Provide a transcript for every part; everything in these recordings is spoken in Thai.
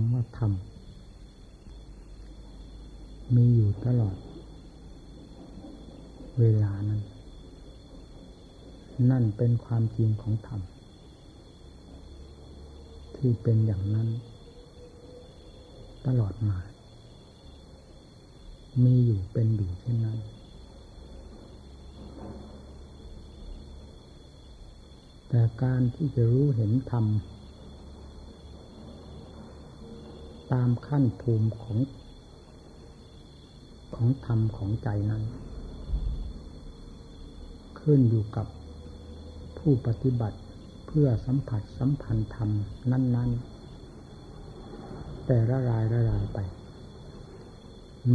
ำว่าธรรมมีอยู่ตลอด เวลานั้น นั่นเป็นความจริงของธรรม ที่เป็นอย่างนั้น ตลอดมา มีอยู่เป็นอยู่เช่นนั้น แต่การที่จะรู้เห็นธรรม ตามขั้นภูมิของ ของธรรมของใจนั้น ขึ้นอยู่กับผู้ปฏิบัติเพื่อสัมผัสสัมพันธ์ธรรมนั้น ๆ แต่ละรายละรายไป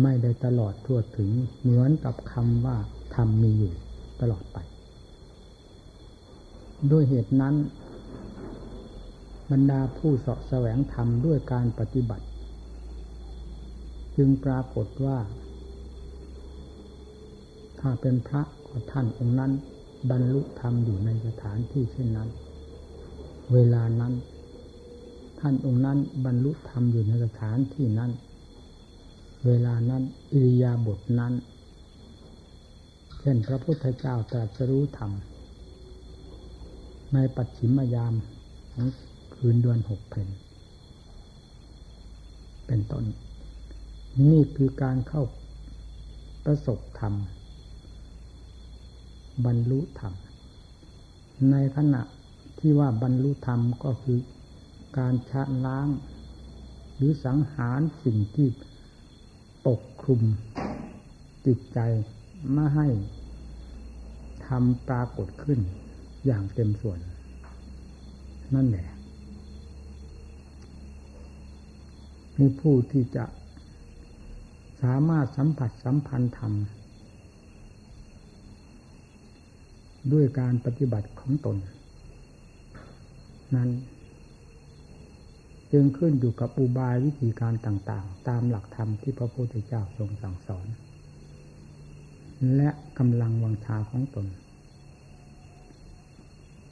ไม่ได้ตลอดทั่วถึงเหมือนกับคำว่าธรรมมีอยู่ตลอดไป ด้วยเหตุนั้นบรรดาผู้เสาะแสวงธรรมด้วยการปฏิบัติ จึงปรากฏว่า ถ้าเป็นพระก็ท่านองค์นั้น บรรลุธรรมอยู่ในสถานที่เช่นนั้น เวลานั้น ท่านองค์นั้นบรรลุธรรมอยู่ในสถานที่นั้น เวลานั้นอิริยาบถนั้น เช่นพระพุทธเจ้าตรัสรู้ธรรม ในปัจฉิมยามของคืนเดือนหกเพนเป็นต้น นี่คือการเข้าประสบธรรม บรรลุธรรม ในขณะที่ว่าบรรลุธรรมก็คือการชะล้าง หรือสังหารสิ่งที่ปกคลุมจิตใจไม่ให้ทำปรากฏขึ้นอย่างเต็มส่วน นั่นแหละมีผู้ที่จะ สามารถสัมผัสสัมพันธ์ธรรม ด้วยการปฏิบัติของตน นั้น จึงขึ้นอยู่กับอุบายวิธีการต่าง ๆ ตามหลักธรรมที่พระพุทธเจ้าทรงสั่งสอน และกำลังวังชาของตน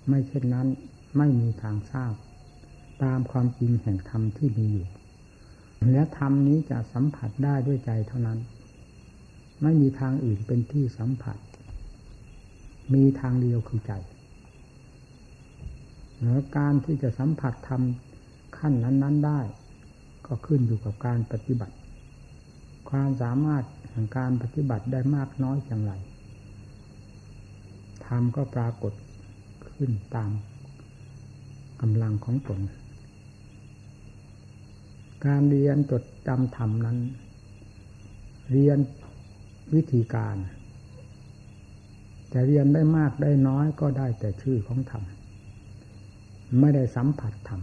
ไม่เช่นนั้นไม่มีทางทราบ ตามความจริงแห่งธรรมที่มีอยู่ และธรรมนี้จะสัมผัสได้ด้วยใจเท่านั้น ไม่มีทางอื่นเป็นที่สัมผัส มีทางเดียวคือใจแล้วการที่จะสัมผัสธรรมขั้นนั้น ๆได้ ก็ขึ้นอยู่กับการปฏิบัติ ความสามารถแห่งการปฏิบัติได้มากน้อยอย่างไรธรรมก็ปรากฏขึ้นตามกำลังของตน การเรียนจดจำธรรมนั้น เรียนวิธีการแต่เรียนได้มากได้น้อยก็ได้แต่ชื่อของธรรม ไม่ได้สัมผัสธรรม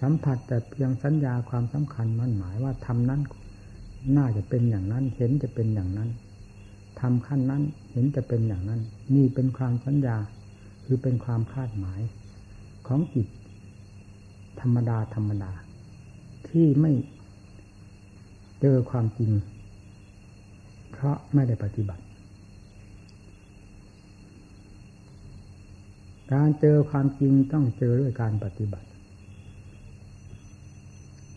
สัมผัสแต่เพียงสัญญาความสำคัญมันหมายว่าธรรมนั้น น่าจะเป็นอย่างนั้น เห็นจะเป็นอย่างนั้นทำขั้นนั้นเห็นจะเป็นอย่างนั้น นี่เป็นความสัญญาคือเป็นความคาดหมายของจิตธรรมดาธรรมดา ที่ไม่เจอความจริง เพราะไม่ได้ปฏิบัติ การเจอความจริงต้องเจอด้วยการปฏิบัติ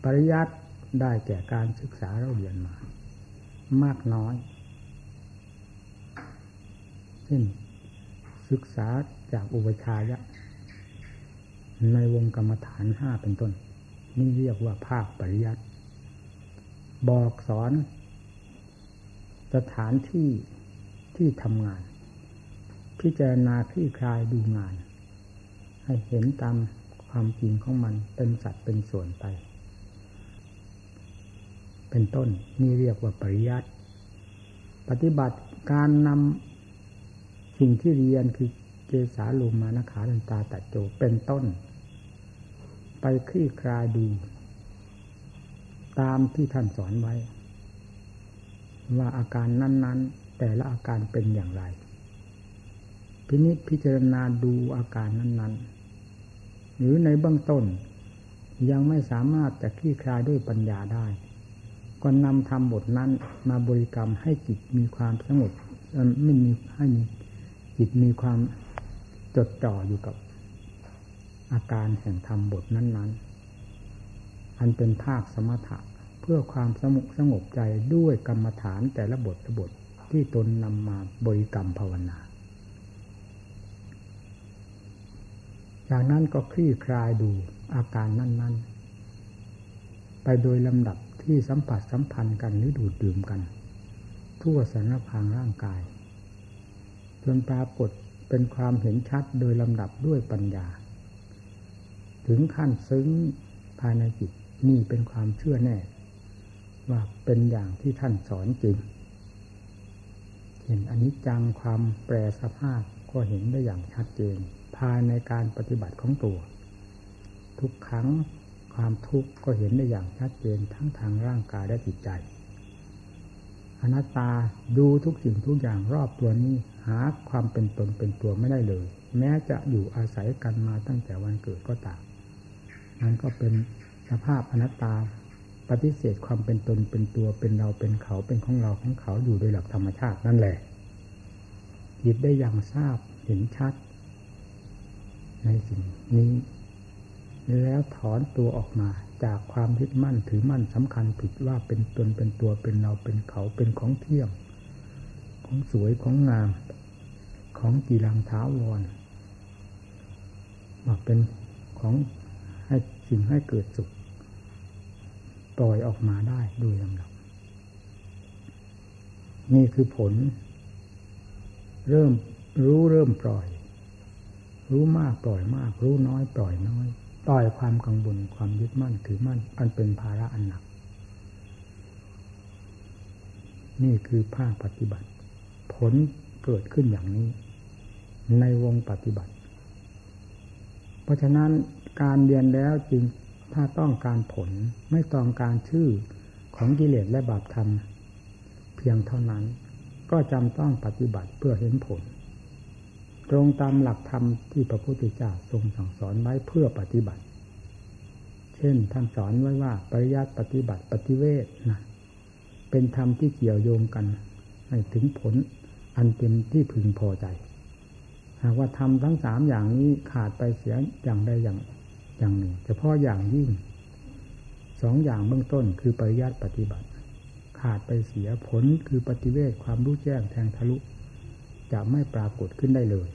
ปริยัติได้แก่การศึกษาเราเรียนมา มากน้อย เช่นศึกษาจากอุปชายะในวงกรรมฐานห้าเป็นต้น นี่เรียกว่าภาคปริยัติบอกสอน สถานที่ที่ทำงาน พิจารณาคลี่คลายดูงาน ให้เห็นตามความจริงของมันเป็นสัตว์เป็นส่วนไป เป็นต้นนี่เรียกว่าปริยัติปฏิบัติการนำสิ่งที่เรียนคือเจสาลุมานขาดันตาตัดโจเป็นต้น ไปคลี่คลายดู ตามที่ท่านสอนไว้ ว่าอาการนั้น ๆ แต่ละอาการเป็นอย่างไร พินิจพิจารณาดูอาการนั้น ๆ หรือในเบื้องต้น ยังไม่สามารถจะคลี่คลายด้วยปัญญาได้ก็นำทำบทนั้นมาบริกรรมให้จิตมีความสงบไม่มีให้จิตมีความจดจ่ออยู่กับ อาการแห่งธรรมบทนั้น ๆ อันเป็นภาคสมถะเพื่อความสงบสงบใจด้วยกรรมฐานแต่ละบทละบทที่ตนนำมาบริกรรมภาวนา จากนั้นก็คลี่คลายดูอาการนั้น ๆ ไปโดยลำดับที่สัมผัสสัมพันธ์กันหรือดูดดื่มกัน ทั่วสารพางร่างกาย จนปรากฏเป็นความเห็นชัดโดยลำดับด้วยปัญญา ถึงขั้นซึ้งภายในจิตนี่เป็นความเชื่อแน่ ว่าเป็นอย่างที่ท่านสอนจริง เห็นอันนี้จังความแปรสภาพก็เห็นได้อย่างชัดเจน ภายในการปฏิบัติของตัว ทุกครั้งความทุกข์ก็เห็นได้อย่างชัดเจนทั้งทางร่างกายและจิตใจอนัตตาดูทุกสิ่งทุกอย่างรอบตัวนี้หาความเป็นตนเป็นตัวไม่ได้เลย แม้จะอยู่อาศัยกันมาตั้งแต่วันเกิดก็ตาม มันก็เป็นสภาพอนัตตา ปฏิเสธความเป็นตนเป็นตัวเป็นเราเป็นเขาเป็นของเราของเขาอยู่โดยหลักธรรมชาตินั่นแหละจิตได้อย่างทราบเห็นชัด ในสิ่งนี้ แล้วถอนตัวออกมาจากความยึดมั่นถือมั่นสำคัญผิดว่าเป็นตนเป็นตัวเป็นเราเป็นเขาเป็นของเที่ยง ของสวยของงาม ของกีรังท้าวรมาเป็นของ ให้สิ่งให้เกิดสุข ปล่อยออกมาได้โดยลำดับ นี่คือผล เริ่มรู้เริ่มปล่อย รู้มากปล่อยมาก รู้น้อยปล่อยน้อยปล่อยความกังวลความยึดมั่นถือมั่น อันเป็นภาระอันหนัก นี่คือภาคปฏิบัติ ผลเกิดขึ้นอย่างนี้ ในวงปฏิบัติ เพราะฉะนั้นการเรียนแล้วจึงถ้าต้องการผลไม่ต้องการชื่อของกิเลสและบาปธรรม เพียงเท่านั้น ก็จำต้องปฏิบัติเพื่อเห็นผล ตรงตามหลักธรรมที่พระพุทธเจ้าทรงสั่งสอนไว้เพื่อปฏิบัติ เช่นท่านสอนไว้ว่า ปริยัติปฏิบัติปฏิเวทนะเป็นธรรมที่เกี่ยวโยงกัน ให้ถึงผลอันเป็นที่พึงพอใจ หากว่าทำทั้งสามอย่างนี้ขาดไปเสียอย่างใดอย่างอย่างหนึ่งเฉพาะอย่างยิ่งสองอย่างเบื้องต้นคือปริยัติปฏิบัติ ขาดไปเสียผลคือปฏิเวทความรู้แจ้งแทงทะลุ จะไม่ปรากฏขึ้นได้เลย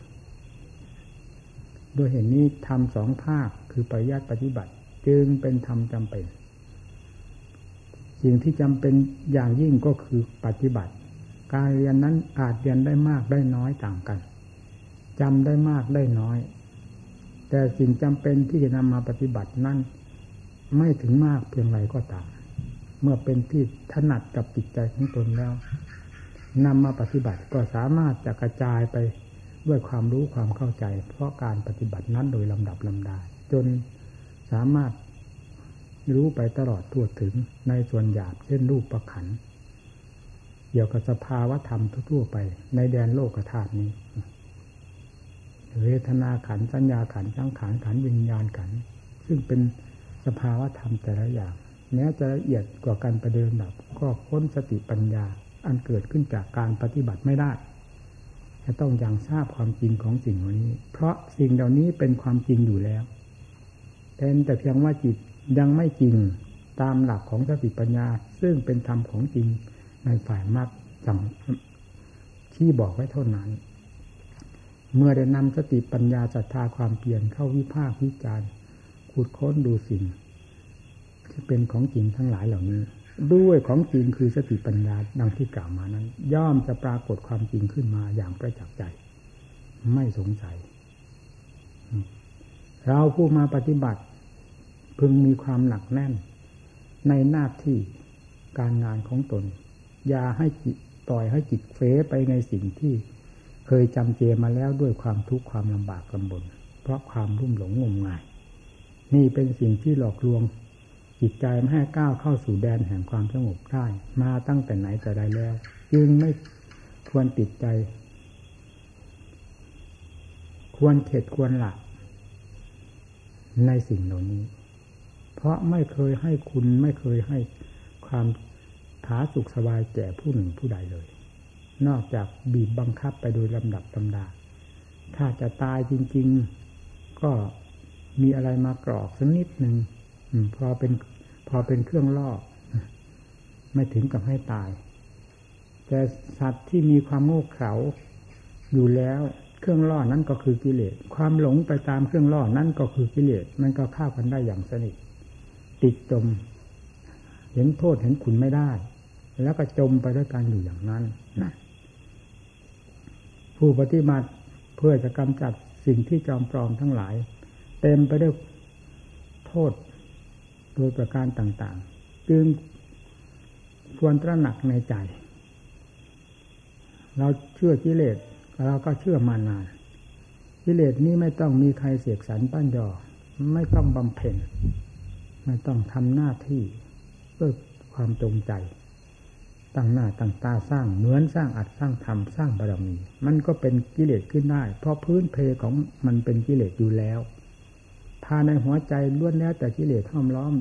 โดยเห็นนี้ทำสองภาคคือปริยัติปฏิบัติ จึงเป็นธรรมจำเป็น สิ่งที่จำเป็นอย่างยิ่งก็คือปฏิบัติ การเรียนนั้นอาจเรียนได้มากได้น้อยต่างกัน จำได้มากได้น้อย แต่สิ่งจำเป็นที่จะนำมาปฏิบัตินั้นไม่ถึงมากเพียงไรก็ตาม เมื่อเป็นที่ถนัดกับจิตใจของตนแล้วนำมาปฏิบัติก็สามารถจะกระจายไปด้วยความรู้ความเข้าใจ เพราะการปฏิบัตินั้นโดยลำดับลำดา จนสามารถรู้ไปตลอดทั่วถึงในส่วนหยาบเช่นรูปประขันเกี่ยวกับสภาวะธรรมทั่วไปในแดนโลกธาตุนี้ เวทนาขันสัญญาขันสังขารขันวิญญาณขัน ซึ่งเป็นสภาวะธรรมแต่ละอย่างแม้จะละเอียดกว่าการประเดิมดับ ก็พ้นสติปัญญาอันเกิดขึ้นจากการปฏิบัติไม่ได้จะต้องอย่างทราบความจริงของสิ่งเหล่านี้ เพราะสิ่งเหล่านี้เป็นความจริงอยู่แล้วเป็นแต่เพียงว่าจิตยังไม่จริงตามหลักของสติปัญญา ซึ่งเป็นธรรมของจริงในฝ่ายมรรคจังที่บอกไว้เท่านั้น เมื่อได้นำสติปัญญาศรัทธาความเปลี่ยนเข้าวิภาควิจารณ์ขุดค้นดูสิ่ง ที่เป็นของจริงทั้งหลายเหล่านี้ ด้วยของจริงคือสติปัญญาดังที่กล่าวมานั้น ย่อมจะปรากฏความจริงขึ้นมาอย่างประจักษ์ใจ ไม่สงสัย เราผู้มาปฏิบัติ พึงมีความหนักแน่น ในหน้าที่การงานของตน อย่าให้จิตปล่อยให้จิตเฟ้ไปในสิ่งที่ ยจำเจมาแล้วด้วยความทุกข์ความลำบากลำบน เพราะความรุ่มหลงงมงาย นี่เป็นสิ่งที่หลอกลวงจิตใจไม่ให้ก้าวเข้าสู่แดนแห่งความสงบได้มาตั้งแต่ไหนแต่ใดแล้ว จึงไม่ควรติดใจ ควรเข็ดควรหลักในสิ่งเหล่านี้ เพราะไม่เคยให้คุณไม่เคยให้ความผาสุขสบายแก่ผู้หนึ่งผู้ใดเลย นอกจากบีบบังคับไปโดยลำดับตำดา ถ้าจะตายจริง ๆ ก็มีอะไรมากรอกสักนิดหนึ่งพอเป็นพอเป็นเครื่องล่อไม่ถึงกับให้ตาย แต่สัตว์ที่มีความโง่เขลาอยู่แล้วเครื่องล่อนั้นก็คือกิเลส ความหลงไปตามเครื่องล่อนั้นก็คือกิเลส มันก็เข้ากันได้อย่างสนิท ติดจม เห็นโทษเห็นคุณไม่ได้ แล้วก็จมไปด้วยกันอยู่อย่างนั้นนะ ผู้ปฏิบัติเพื่อจะกำจัดสิ่งที่จอมปลอมทั้งหลาย เต็มไปด้วยโทษโดยประการต่าง ๆ จึงควรตระหนักในใจ เราเชื่อกิเลสเราก็เชื่อมานานกิเลสนี้ไม่ต้องมีใครเสียกสรรปั้นยอไม่ต้องบำเพ็ญไม่ต้องทำหน้าที่เพื่อความจงใจ ตั้งหน้าตั้งตาสร้างเหมือนสร้างอัดสร้างทำสร้างบารมี มันก็เป็นกิเลสขึ้นได้ เพราะพื้นเพของมันเป็นกิเลสอยู่แล้วภายในหัวใจล้วนแล้วแต่กิเลสห้อมล้อม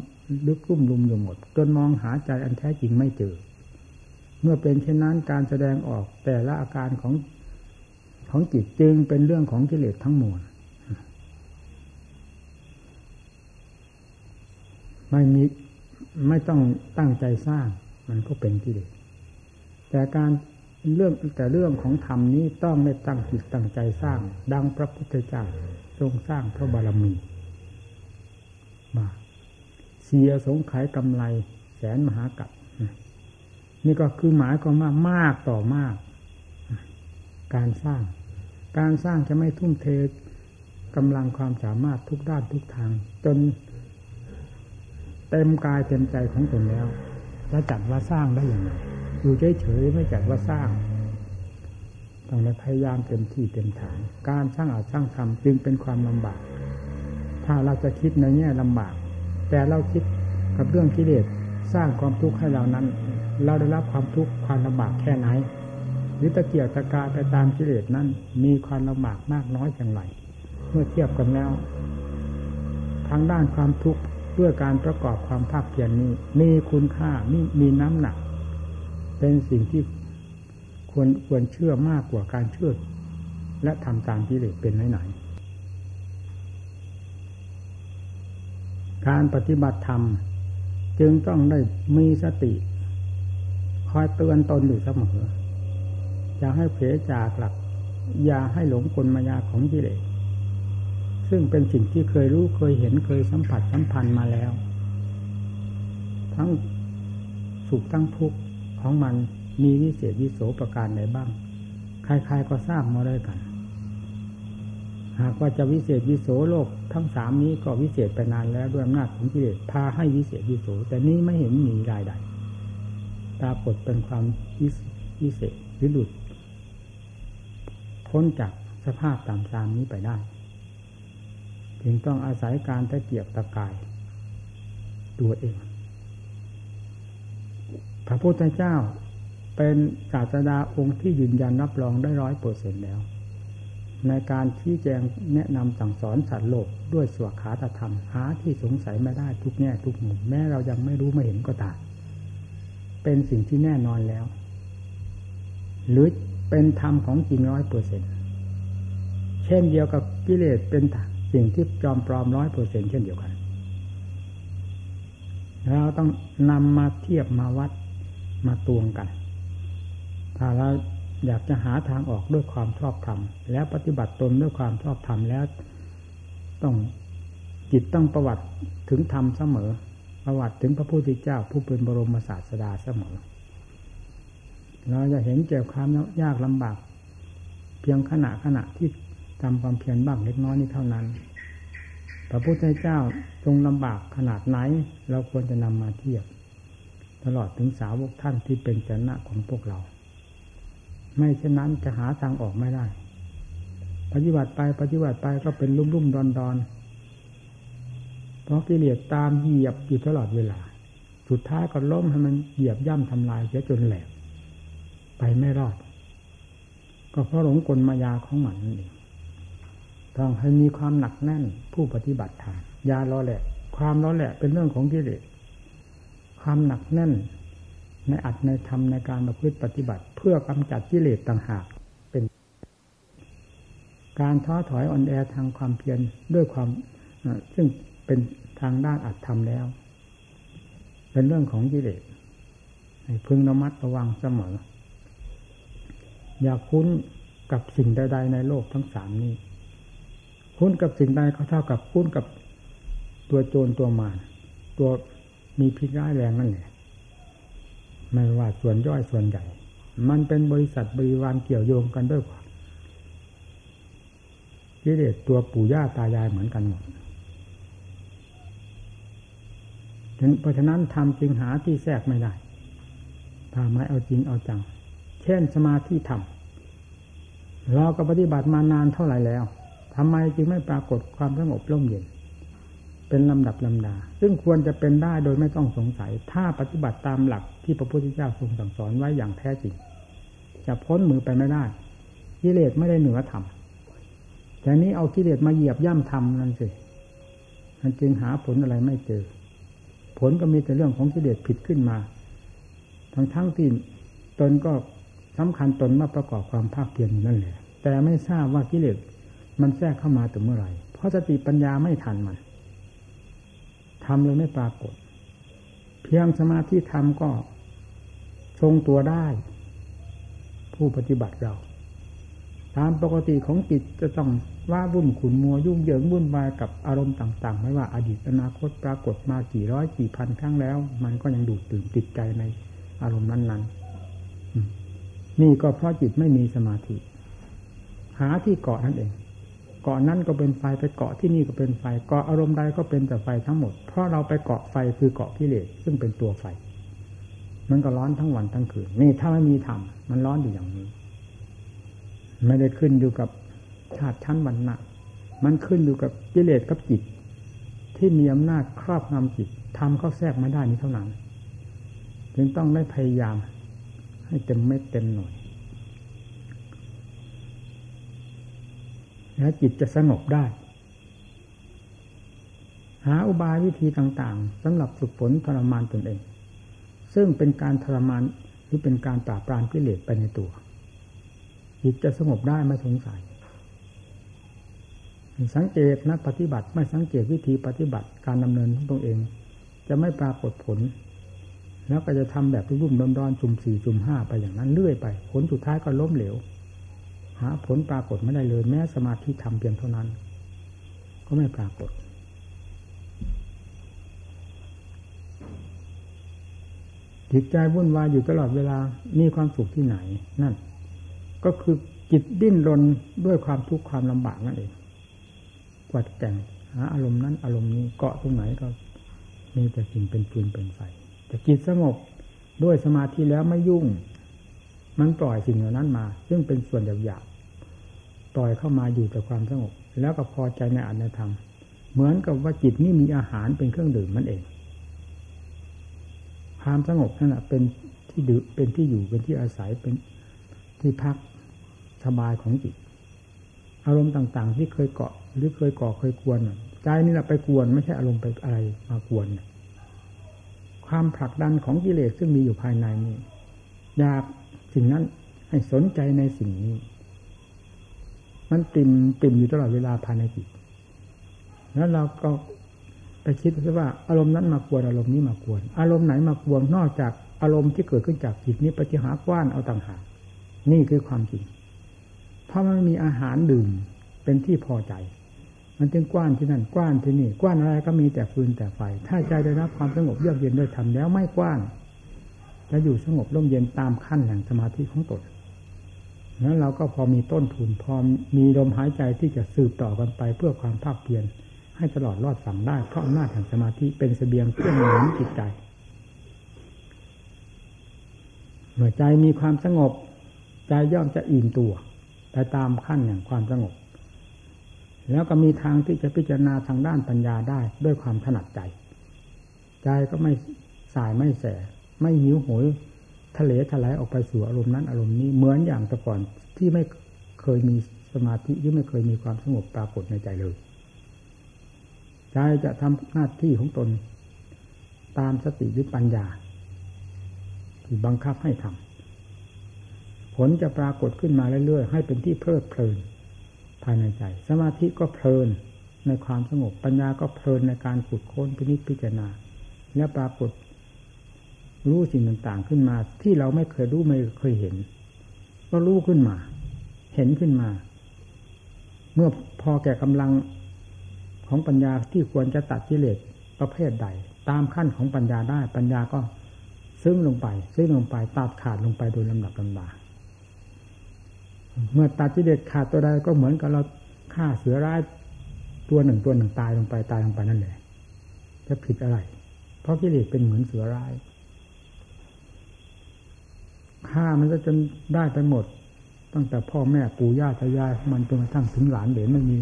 ลึกลุ่มลุมอยู่หมด จนมองหาใจอันแท้จริงไม่เจอ เมื่อเป็นเช่นนั้นการแสดงออกแต่ละอาการของของจิตจึงเป็นเรื่องของกิเลสทั้งมวลไม่มีไม่ต้องตั้งใจสร้าง มันก็เป็นกิเลส แต่การเรื่องแต่เรื่องของธรรมนี้ต้องไม่ตั้งจิตตั้งใจสร้าง ดังพระพุทธเจ้าทรงสร้างพระบารมีมาเสียสงไขยกำไร แสนมหากัปนี่ก็คือหมายก็มามากต่อมาก การสร้าง การสร้างจะไม่ทุ่มเทกำลังความสามารถทุกด้านทุกทาง จนเต็มกายเต็มใจของตนแล้วจะจัดว่าสร้างได้อย่างไร อยู่เฉยๆไม่จัดว่าสร้างต้องพยายามเต็มที่เต็มฐาน การสร้างอาจสร้างทำจึงเป็นความลำบาก ถ้าเราจะคิดในแง่ลำบาก แต่เราคิดกับเรื่องกิเลสสร้างความทุกข์ให้เรานั้น เราได้รับความทุกข์ความลำบากแค่ไหนหรือตะเกียบตะกาไปตามกิเลสนั้น มีความลำบากมากน้อยอย่างไรเมื่อเทียบกันแล้ว ทางด้านความทุกข์ด้วยการประกอบความภาคเพียรนนี้ มีคุณค่ามีมีน้ำหนัก เป็นสิ่งที่ควรควรเชื่อมากกว่าการเชื่อ และทำตามกิเลสเป็นไหนๆการปฏิบัติธรรมจึงต้องได้มีสติคอยเตือนตนอยู่เสมออย่าให้เผลจากหลัก อย่าให้หลงกลมายาของกิเลสซึ่งเป็นสิ่งที่เคยรู้เคยเห็นเคยสัมผัสสัมพันธ์มาแล้ว ทั้งสุขทั้งทุกข์ ของมันมีวิเศษวิโสประการใดบ้าง ใครๆก็ทราบมาได้กัน หากว่าจะวิเศษวิโสโลกทั้งสามนี้ก็วิเศษไปนานแล้วด้วยอำนาจของกิเลสพาให้วิเศษวิโสแต่นี้ไม่เห็นมีรายใดปรากฏเป็นความวิเศษหรือหลุดพ้นจากสภาพตามตามนี้ไปได้จึงต้องอาศัยการตะเกียบตะกาย ตัวเอง พระพุทธเจ้าเป็นศาสดาองค์ที่ยืนยันรับรองได้ร้อยเปอร์เซ็นแล้ว ในการชี้แจงแนะนำสั่งสอนสัตว์โลกด้วยสวขาตธรรมหาที่สงสัยไม่ได้ทุกแง่ทุกมุมแม้เรายังไม่รู้ไม่เห็นก็ตามเป็นสิ่งที่แน่นอนแล้ว หรือเป็นธรรมของจริงร้อยเปอร์เซ็นเช่นเดียวกับกิเลสเป็นสิ่งที่จอมปลอมร้อยเปอร์เซ็นเช่นเดียวกัน เราต้องนำมาเทียบมาวัด มาตวงกัน ถ้าเราอยากจะหาทางออกด้วยความชอบธรรมแล้วปฏิบัติตนด้วยความชอบธรรมแล้ว ต้องจิตต้องประวัติถึงธรรมเสมอ ประวัติถึงพระพุทธเจ้า ผู้เป็นบรมศาสดาเสมอ เราจะเห็นเกี่ยวความยากลำบาก เพียงขณะขณะที่ทำความเพียรบ้างเล็กน้อยนี้เท่านั้น พระพุทธเจ้าทรงลำบากขนาดไหน เราควรจะนำมาเทียบ ตลอดถึงสาวกท่านที่เป็นชนะของพวกเรา ไม่เช่นนั้นจะหาทางออกไม่ได้ ปฏิบัติไปปฏิบัติไปก็เป็นรุ่มรุ่มดอนดอนเพราะกิเลสตามเหยียบอยู่ตลอดเวลา สุดท้ายก็ล้มให้มันเหยียบย่ำทำลายเสียจนแหลกไปไม่รอด ก็เพราะหลงกลมายาของมันนั่นเองต้องให้มีความหนักแน่นผู้ปฏิบัติธรรมยาล้อแหละ ความล้อแหละเป็นเรื่องของกิเลส ความหนักแน่น ในอัดในธรรมในการประพฤติปฏิบัติ เพื่อกำจัดกิเลสต่างหากเป็น การท้อถอยอ่อนแอทางความเพียรด้วยความซึ่งเป็นทางด้านอัดธรรมแล้ว เป็นเรื่องของกิเลสให้พึงระมัดระวังเสมอ อย่าคุ้นกับสิ่งใด ๆ ในโลกทั้งสามนี้ คุ้นกับสิ่งใดก็เท่ากับคุ้นกับตัวโจรตัวมารตัว มีพิษร้ายแรงนั่นแหละไม่ว่าส่วนย่อยส่วนใหญ่ มันเป็นบริษัทบริวารเกี่ยวโยงกันด้วยกิเลสตัวปู่ย่าตายายเหมือนกันหมดเพราะฉะนั้นทำจริงหาที่แทรกไม่ได้ถ้าไม่เอาจริงเอาจัง เช่นสมาธิธรรมเราก็ปฏิบัติมานานเท่าไหร่แล้วทำไมจึงไม่ปรากฏความสงบร่มเย็น เป็นลำดับลำดา ซึ่งควรจะเป็นได้โดยไม่ต้องสงสัย ถ้าปฏิบัติตามหลักที่พระพุทธเจ้าทรงสั่งสอนไว้อย่างแท้จริง จะพ้นมือไปไม่ได้กิเลสไม่ได้เหนือธรรมแต่นี้เอากิเลสมาเหยียบย่ำธรรมนั่นสิมันจึงหาผลอะไรไม่เจอ ผลก็มีแต่เรื่องของกิเลสผิดขึ้นมา ทั้งทั้งที่ตนก็สำคัญตนมาประกอบความภาคเพียรนั่นแหละ แต่ไม่ทราบว่ากิเลสมันแทรกเข้ามาถึงเมื่อไหร่ เพราะสติปัญญาไม่ทันมัน ทำเลยไม่ปรากฏ เพียงสมาธิทำก็ทรงตัวได้ ผู้ปฏิบัติเรา ตามปกติของจิตจะต้องว่าวุ่นขุนมัวยุ่งเหยิงวุ่นวายกับอารมณ์ต่าง ๆ ไม่ว่าอดีตอนาคตปรากฏมากี่ร้อยกี่พันครั้งแล้ว มันก็ยังดูดตื่นติดใจในอารมณ์นั้นๆนี่ก็เพราะจิตไม่มีสมาธิ หาที่เกาะนั่นเอง เกาะนั้นก็เป็นไฟไปเกาะที่นี่ก็เป็นไฟเกาะอารมณ์ใดก็เป็นแต่ไฟทั้งหมด เพราะเราไปเกาะไฟคือเกาะกิเลสซึ่งเป็นตัวไฟ มันก็ร้อนทั้งวันทั้งคืนนี่ถ้าไม่มีธรรมมันร้อนอยู่อย่างนี้ ไม่ได้ขึ้นอยู่กับชาติชั้นวันนะมันขึ้นอยู่กับกิเลสกับจิต ที่มีอำนาจครอบงำจิตทำเข้าแทรกไม่ได้นี้เท่านั้น จึงต้องได้พยายาม ให้เต็มเม็ดเต็มหน่วย แล้วจิตจะสงบได้ หาอุบายวิธีต่างๆสำหรับฝึกฝนทรมานตนเอง ซึ่งเป็นการทรมานหรือเป็นการปราบปรามกิเลสไปในตัว จิตจะสงบได้ไม่สงสัยสังเกตนักปฏิบัติไม่สังเกตวิธีปฏิบัติการดำเนินของตัวเอง จะไม่ปรากฏผล แล้วก็จะทำแบบรุ่มดอนดอนจุ่มสี่จุ่มห้าไปอย่างนั้นเรื่อยไป ผลสุดท้ายก็ล้มเหลว หาผลปรากฏไม่ได้เลย แม้สมาธิทำเพียงเท่านั้น ก็ไม่ปรากฏ จิตใจวุ่นวายอยู่ตลอดเวลามีความสุขที่ไหนนั่น ก็คือจิตดิ้นรนด้วยความทุกข์ความลำบากนั่นเองกวัดแต่งหาอารมณ์นั้นอารมณ์นี้เกาะตรงไหนก็มีแต่สิ่งเป็นปืนเป็นไฟแต่จิตสงบด้วยสมาธิแล้วไม่ยุ่ง มันปล่อยสิ่งเหล่านั้นมา ซึ่งเป็นส่วนหยาบ ปล่อยเข้ามาอยู่แต่ความสงบ แล้วก็พอใจในอัตในธรรม เหมือนกับว่าจิตนี่มีอาหารเป็นเครื่องดื่มมันเอง ความสงบนั่นแหะเป็นที่ดื่มเป็นที่อยู่เป็นที่อาศัยเป็นที่พักสบายของจิต อารมณ์ต่างๆ ที่เคยเกาะหรือเคยก่อเคยกวนใจนี่แหละไปกวนไม่ใช่อารมณ์ไปอะไรมากวนความผลักดันของกิเลสซึ่งมีอยู่ภายในนี้อยากสิ่งนั้นให้สนใจในสิ่งนี้ มันติ่มติ่มอยู่ตลอดเวลาภายในจิตแล้วเราก็ไปคิดว่าอารมณ์นั้นมากวนอารมณ์นี้มากวน อารมณ์ไหนมากวนนอกจากอารมณ์ที่เกิดขึ้นจากจิตนี้ปฏิหากว้านเอาต่างหากนี่คือความจริง เพราะมันมีอาหารดื่มเป็นที่พอใจ มันจึงกว้านที่นั่นกว้านที่นี่กว้านอะไรก็มีแต่ฟืนแต่ไฟ ถ้าใจได้รับความสงบเยือกเย็นด้วยธรรมแล้วไม่กว้านจะอยู่สงบร่มเย็นตามขั้นแห่งสมาธิของตน นั้นเราก็พอมีต้นทุน พอมีลมหายใจที่จะสืบต่อกันไปเพื่อความภาคเพียรให้ตลอดรอดฝั่งได้เพราะอำนาจแห่งสมาธิเป็นเสบียงเครื่องหนุนจิตใจเมื่อใจมีความสงบ ใจย่อมจะอิ่มตัวไปตามขั้นแห่งความสงบ แล้วก็มีทางที่จะพิจารณาทางด้านปัญญาได้ด้วยความถนัดใจ ใจก็ไม่สายไม่แส ไม่หิวโหย ทะเลทลายออกไปสู่อารมณ์นั้นอารมณ์นี้เหมือนอย่างแต่ก่อนที่ไม่เคยมีสมาธิที่ไม่เคยมีความสงบปรากฏในใจเลยใจจะทำหน้าที่ของตน ตามสติหรือปัญญา ที่บังคับให้ทำผลจะปรากฏขึ้นมาเรื่อยๆให้เป็นที่เพลิดเพลินภายในใจ สมาธิก็เพลินในความสงบปัญญาก็เพลินในการขุดค้นพินิจพิจารณา และปรากฏ รู้สิ่งต่างๆขึ้นมา ที่เราไม่เคยรู้ไม่เคยเห็น ก็รู้ขึ้นมา เห็นขึ้นมา เมื่อพอแก่กำลังของปัญญาที่ควรจะตัดกิเลสประเภทใด ตามขั้นของปัญญาได้ ปัญญาก็ซึ้งลงไป ซึ้งลงไปตัดขาดลงไปโดยลำดับลำดาเมื่อตัดกิเลสขาดตัวใดก็เหมือนกับเราฆ่าเสือร้ายตัวหนึ่งตัวหนึ่งตายลงไปตายลงไปนั่นแหละจะผิดอะไร เพราะกิเลสเป็นเหมือนเสือร้าย ฆ่ามันก็จนได้ไปหมด ตั้งแต่พ่อแม่ปู่ย่าตายายมันจนกระทั่งถึงหลานเหลนไม่มี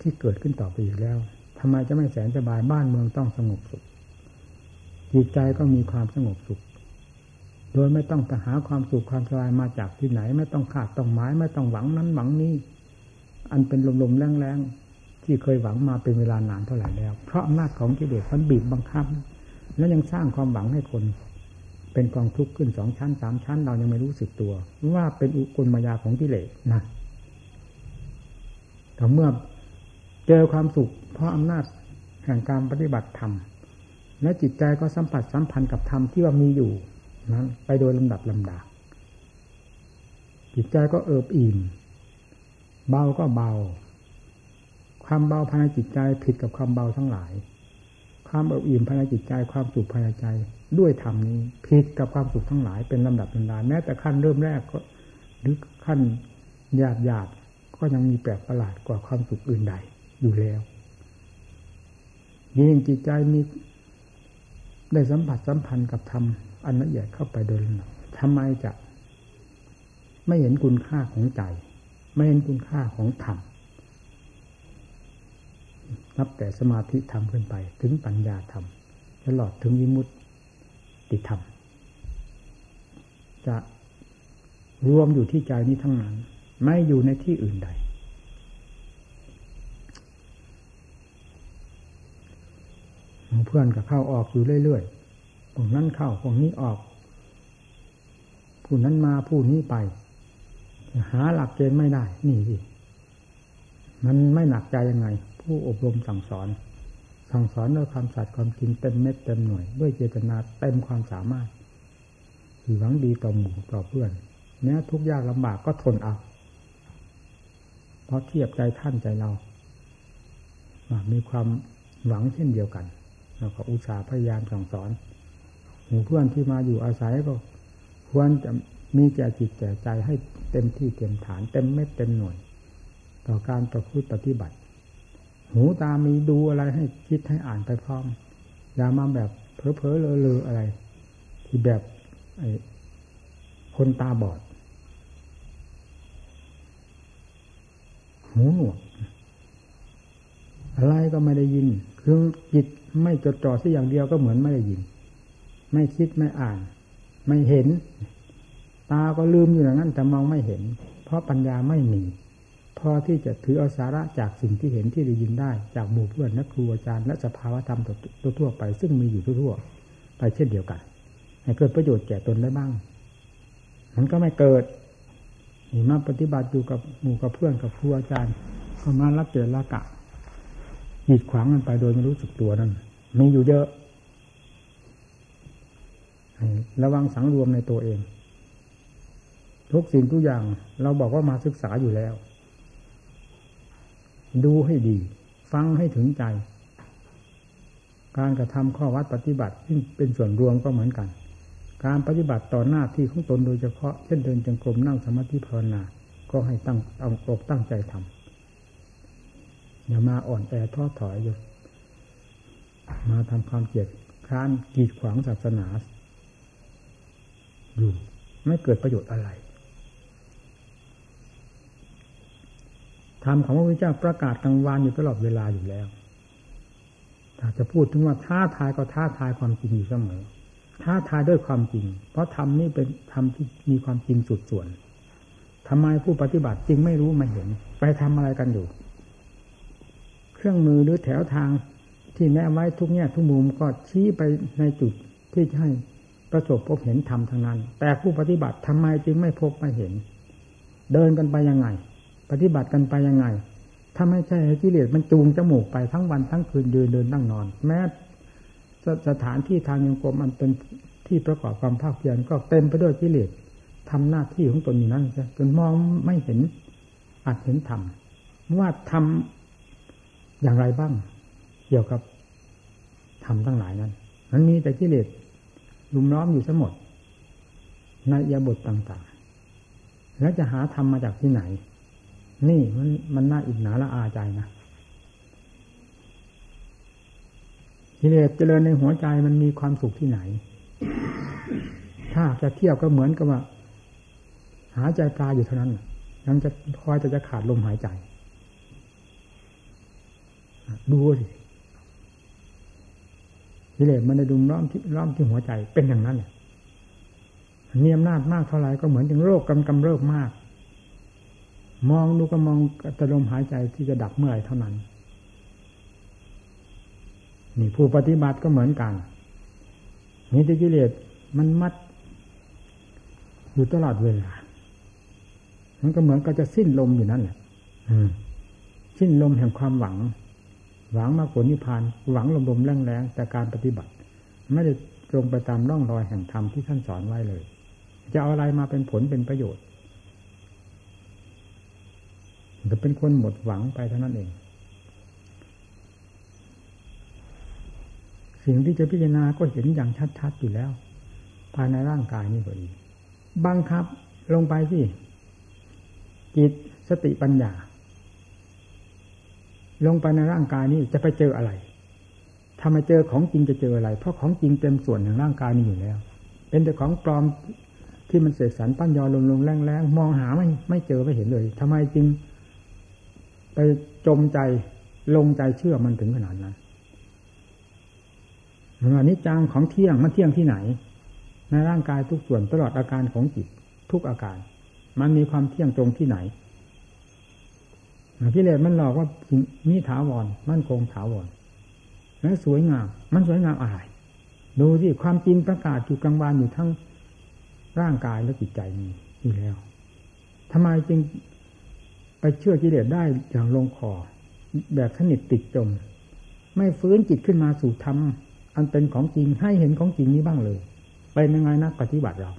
ที่เกิดขึ้นต่อไปอีกแล้วทำไมจะไม่แสนสบายบ้านเมืองต้องสงบสุขจิตใจก็มีความสงบสุข โดยไม่ต้องหาความสุขความสบายมาจากที่ไหน ไม่ต้องขาดต้องหมายไม่ต้องหวังนั้นหวังนี้ อันเป็นลมๆแรงๆที่เคยหวังมาเป็นเวลานานเท่าไหร่แล้ว เพราะอำนาจของกิเลสมันบีบบังคับ แล้วยังสร้างความหวังให้คน เป็นกองทุกข์ขึ้นสองชั้นสามชั้น เรายังไม่รู้สึกตัว ว่าเป็นอุกลมายาของกิเลสนะแต่เมื่อเจอความสุข เพราะอำนาจแห่งการปฏิบัติธรรมและจิตใจก็สัมผัสสัมพันธ์กับธรรมที่ว่ามีอยู่นั้น ไปโดยลำดับลำดาจิตใจก็เอิบอิ่มเบาก็เบา ความเบาภายในจิตใจผิดกับความเบาทั้งหลาย ความเอิบอิ่มภายในจิตใจ ความสุขภายในใจ ด้วยธรรมนี้ผิดกับความสุขทั้งหลายเป็นลำดับลำดาแม้แต่ขั้นเริ่มแรกก็หรือขั้นหยาบหยาบก็ยังมีแปลกประหลาดกว่าความสุขอื่นใดอยู่แล้วยิ่งจิตใจมีได้สัมผัสสัมพันธ์กับธรรมอันละเอียดเข้าไปโดยลำดับทำไมจะไม่เห็นคุณค่าของใจ ไม่เห็นคุณค่าของธรรมนับแต่สมาธิธรรมขึ้นไป ถึงปัญญาธรรมตลอดถึงวิมุตติ ติธรรม จะรวมอยู่ที่ใจนี้ทั้งนั้น ไม่อยู่ในที่อื่นใด เพื่อนก็เข้าออกอยู่เรื่อยๆพวกนั้นเข้าพวกนี้ออก ผู้นั้นมาผู้นี้ไป หาหลักเกณฑ์ไม่ได้ นี่สิมันไม่หนักใจยังไง ผู้อบรมสั่งสอน สั่งสอนด้วยความสัตย์ความจริงเต็มเม็ดเต็มหน่วย ด้วยเจตนาเต็มความสามารถคือหวังดีต่อหมู่ต่อเพื่อนแม้ทุกยากลำบากก็ทนเอาเพราะเทียบใจท่านใจเรามีความหวังเช่นเดียวกันแล้วก็อุตส่าห์พยายามสั่งสอนหมู่เพื่อนที่มาอยู่อาศัยก็ควรจะมีแก่จิตแก่ใจให้เต็มที่เต็มฐาน เต็มเม็ดเต็มหน่วย ต่อการประพฤติปฏิบัติ หูตามีดูอะไรให้คิดให้อ่านไปพร้อม อย่ามาแบบเพ้อเพ้อเลอเลออะไร ที่แบบคนตาบอด หูหนวกอะไรก็ไม่ได้ยิน คือจิตไม่จดจ่อสัอย่างเดียวก็เหมือนไม่ได้ยิน ไม่คิดไม่อ่าน ไม่เห็น ตาก็ลืมอยู่อย่างนั้นแต่มองไม่เห็น เพราะปัญญาไม่มี พอที่จะถือเอาสาระจากสิ่งที่เห็นที่ได้ยินได้ จากหมู่เพื่อนนักครูอาจารย์และสภาวธรรมตัวทั่วไป ซึ่งมีอยู่ทั่วไปเช่นเดียวกัน ให้เกิดประโยชน์แก่ตนได้บ้าง มันก็ไม่เกิดนี่มาปฏิบัติอยู่กับหมู่กับเพื่อนกับครูอาจารย์ก็มารับเจรละกะกีดขวางกันไปโดยไม่รู้สึกตัวนั่นมีอยู่เยอะระวังสังรวมในตัวเอง ทุกสิ่งทุกอย่างเราบอกว่ามาศึกษาอยู่แล้ว ดูให้ดี ฟังให้ถึงใจ การกระทำข้อวัดปฏิบัติซึ่งเป็นส่วนรวมก็เหมือนกัน การปฏิบัติต่อหน้าที่ของตนโดยเฉพาะเช่นเดินจงกรมนั่งสมาธิภาวนา ก็ให้ตั้งเอาอกตั้งใจทำอย่ามาอ่อนแอท้อถอยอยู่มาทำความเกลียดค้านกีดขวางศาสนาอยู่ไม่เกิดประโยชน์อะไร ธรรมของพระพุทธเจ้าประกาศกลางวันอยู่ตลอดเวลาอยู่แล้วถ้าจะพูดถึงว่าท้าทายก็ท้าทายความจริงอยู่เสมอ ท้าทายด้วยความจริง เพราะธรรมนี่เป็นธรรมที่มีความจริงสุดส่วนทำไมผู้ปฏิบัติจึงไม่รู้ไม่เห็น ไปทำอะไรกันอยู่ เครื่องมือหรือแถวทางที่แนะไว้ทุกแง่ทุกมุมก็ชี้ไปในจุดที่ให้ประสบพบเห็นธรรมทางนั้น แต่ผู้ปฏิบัติทำไมจึงไม่พบไม่เห็น เดินกันไปยังไง ปฏิบัติกันไปยังไง ถ้าไม่ใช่กิเลสมันจูงจมูกไปทั้งวันทั้งคืนยืนเดินนั่งนอน แม้สถานที่ทางยังกรมมันเป็นที่ประกอบความภาคเพียรก็เต็มไปด้วยกิเลสทำหน้าที่ของตนอยู่นั้นจนมองไม่เห็นอาจเห็นธรรมว่าทำอย่างไรบ้าง เกี่ยวกับธรรมทั้งหลายนั้นมันมีแต่กิเลสลุมล้อมอยู่ทั้งหมดในยาบทต่างๆ แล้วจะหาธรรมมาจากที่ไหน นี่มันมันน่าอิจฉาละอาใจนะกิเลสเจริญในหัวใจมันมีความสุขที่ไหน ถ้าจะเที่ยวก็เหมือนกับว่า หาใจปลาอยู่เท่านั้นยังจะคอยจะจะขาดลมหายใจ ดูสิกิเลสมันในดุมล้อมที่ล้อมที่หัวใจเป็นอย่างนั้นแหละเนียมนาจมากเท่าไหร่ก็เหมือนถึงโรคกำกำเริบมาก มองดูก็มองแต่ลมหายใจที่จะดับเมื่อไรเท่านั้น นี่ผู้ปฏิบัติก็เหมือนกันนี่ที่กิเลสมันมัด อยู่ตลอดเวลา มันก็เหมือนกับจะสิ้นลมอยู่นั่นแหละสิ้นลมแห่งความหวัง หวังมาผลนิพพาน หวังลมลมแรงแรงแต่การปฏิบัติ ไม่ได้ตรงไปตามร่องรอยแห่งธรรมที่ท่านสอนไว้เลย จะเอาอะไรมาเป็นผลเป็นประโยชน์ จะเป็นคนหมดหวังไปเท่านั้นเอง สิ่งที่จะพิจารณาก็เห็นอย่างชัดๆอยู่แล้ว ภายในร่างกายนี่ก็ดีบังคับลงไปที่จิตสติปัญญา ลงไปในร่างกายนี้จะไปเจออะไรถ้ามาเจอของจริงจะเจออะไร เพราะของจริงเต็มส่วนของร่างกายนี้อยู่แล้ว เป็นแต่ของปลอมที่มันเสกสรรปั้นยอลงลงแรงแรงมองหาไม่ไม่เจอไม่เห็นเลยทำไมจริง ไปจมใจลงใจเชื่อมันถึงขนาดนั้นอันนี้จังของเที่ยงมันเที่ยงที่ไหน ในร่างกายทุกส่วนตลอดอาการของจิตทุกอาการ มันมีความเที่ยงตรงที่ไหนกิเลสมันหลอกว่ามีถาวรมั่นคงถาวรและสวยงาม มันสวยงามอะไรดูที่ความจริงประกาศอยู่กลางวันอยู่ทั้งร่างกายและจิตใจนี้นี่แล้วทำไมจึง ไปเชื่อกิเลสได้อย่างลงคอแบบสนิทติดจม ไม่ฟื้นจิตขึ้นมาสู่ธรรมอันเป็นของจริงให้เห็นของจริงนี้บ้างเลยเป็นยังไงนักปฏิบัติเรา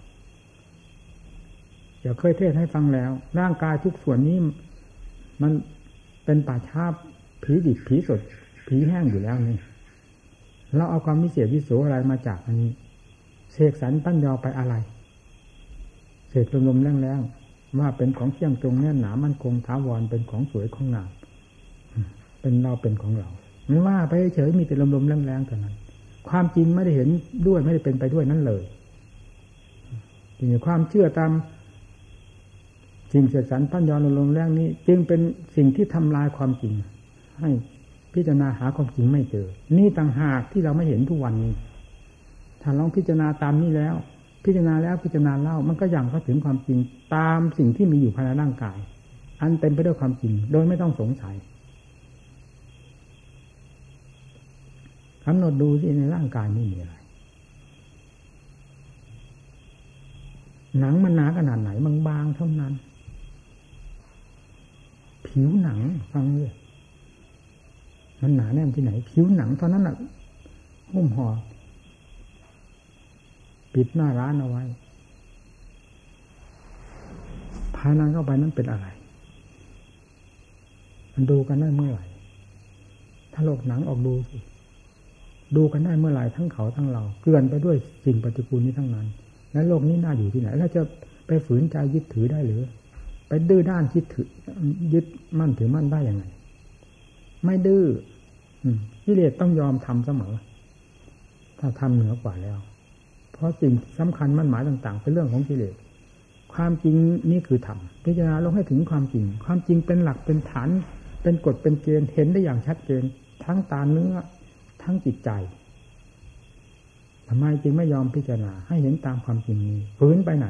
อย่าเคยเทศให้ฟังแล้ว ร่างกายทุกส่วนนี้ มันเป็นป่าชาบผีดิบผีสด ผีแห้งอยู่แล้วนี่เราเอาความมิเศษวิโสอะไรมาจากอันนี้เสกสรรปั้นยอไปอะไรเสกลมๆแรงๆ ว่าเป็นของเที่ยงตรงแน่นหนามันคงท้าวรเป็นของสวยของงามเป็นเราเป็นของเราไม่ว่าไปเฉยมีแต่ลมๆแรงๆเท่านั้น ความจริงไม่ได้เห็นด้วยไม่ได้เป็นไปด้วยนั่นเลยจึงความเชื่อตามสิ่งเสดสรรพันยอนลงแรงนี้ จึงเป็นสิ่งที่ทำลายความจริง ให้พิจารณาหาความจริงไม่เจอ นี่ต่างหากที่เราไม่เห็นทุกวันนี้ ถ้าลองพิจารณาตามนี้แล้ว พิจารณาแล้วพิจารณาเล่ามันก็ยังเข้าถึงความจริงตามสิ่งที่มีอยู่ภายในร่างกาย อันเต็มไปด้วยความจริง โดยไม่ต้องสงสัยกำหนดดูที่ในร่างกายไม่มีอะไร หนังมันหนาขนาดไหนบางๆเท่านั้น ผิวหนังฟังเลยมันหนาแน่นที่ไหน ผิวหนังเท่านั้นอะหุ้มห่อ ปิดหน้าร้านเอาไว้ ภายในเข้าไปนั้นเป็นอะไร มันดูกันได้เมื่อไหร่ ถ้าโลกหนังออกดูสิดูกันได้เมื่อไหร่ทั้งเขาทั้งเรา เกลื่อนไปด้วยสิ่งปฏิกูลนี้ทั้งนั้น และโลกนี้น่าอยู่ที่ไหนแล้วจะไปฝืนใจยึดถือได้หรือ ไปดื้อด้านยึดถือ ยึดมั่นถือมั่นได้ยังไง ไม่ดื้อกิเลสต้องยอมทำเสมอ ถ้าทำเหนือกว่าแล้ว เพราะสิ่งสำคัญมั่นหมายต่าง ๆ เป็นเรื่องของกิเลสความจริงนี่คือธรรมพิจารณาลงให้ถึงความจริง ความจริงเป็นหลักเป็นฐาน เป็นกฎเป็นเกณฑ์เห็นได้อย่างชัดเจน ทั้งตาเนื้อทั้งจิตใจทำไมจึงไม่ยอมพิจารณาให้เห็นตามความจริงนี้ฝืนไปไหน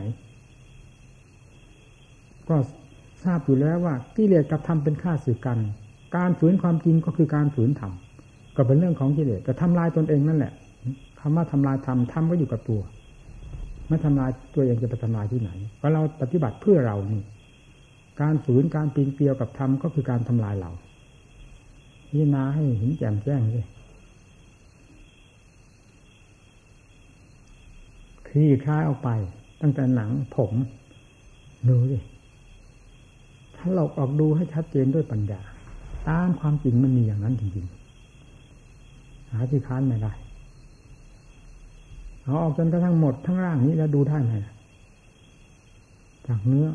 ก็ทราบอยู่แล้วว่ากิเลสกับธรรมเป็นข้าศึกกัน การฝืนความจริงก็คือการฝืนธรรมก็เป็นเรื่องของกิเลสแต่ทำลายตนเองนั่นแหละ คำว่าทำลายธรรมธรรมก็อยู่กับตัวไม่ทำลายตัวเองจะไปทำลายที่ไหนเพราะเราปฏิบัติเพื่อเรานี่ การฝืนการปีนเกลียวกับธรรมก็คือการทำลายเราพิจารณาให้เห็นแจ่มแจ้งเลยคลี่คลายออกไป ตั้งแต่หนังผมดูดิถ้าเราออกดูให้ชัดเจนด้วยปัญญา ตามความจริงมันมีอย่างนั้นจริงๆ หาที่ค้านไม่ได้ เอาออกจนกระทั่งหมดทั้งร่างนี้แล้วดูได้ไหมจากเนื้อ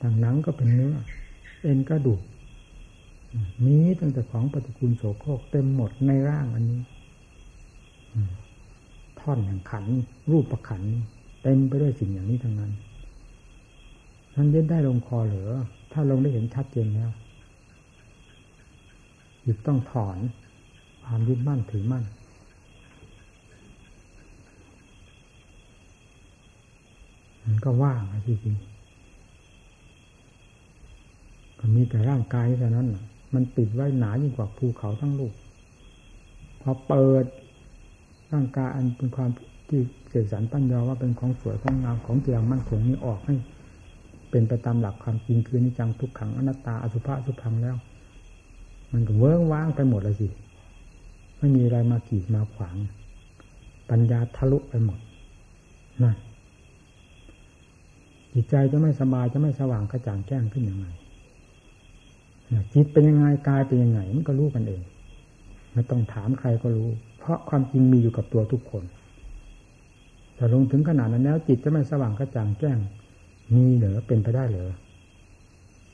จากหนังก็เป็นเนื้อ เอ็นกระดูกมีตั้งแต่ของปฏิกูลโสโครกเต็มหมดในร่างอันนี้ท่อนแห่งขัน รูปประขันเต็มไปด้วยสิ่งอย่างนี้ทั้งนั้นท่านเยึดได้ลงคอเหรอถ้าลงได้เห็นชัดเจนแล้วหยึดต้องถอนความยึดมั่นถือมั่น มันก็ว่างจริงก็มีแต่ร่างกายเท่านั้นมันปิดไว้หนายิ่งกว่าภูเขาทั้งลูก พอเปิดร่างกายอันเป็นความที่เสกสรรปั้นยอว่าเป็นของสวยของงามของเจียงมั่นคงนี้ออกให้ เป็นไปตามหลักความจริงคือนิจังทุกขังอนัตตาอสุภะสุพังแล้ว มันก็เวิ้งว้างไปหมดเลยสิไม่มีอะไรมากีดมาขวาง ปัญญาทะลุไปหมดนั่น จิตใจจะไม่สบายจะไม่สว่างกระจ่างแจ้งขึ้นยังไงจิตเป็นยังไงกายเป็นยังไงมันก็รู้กันเองไม่ต้องถามใครก็รู้ เพราะความจริงมีอยู่กับตัวทุกคนแต่ลงถึงขนาดนั้นแล้ว จิตจะไม่สว่างกระจ่างแจ้งมีเหรอเป็นไปได้เหรอ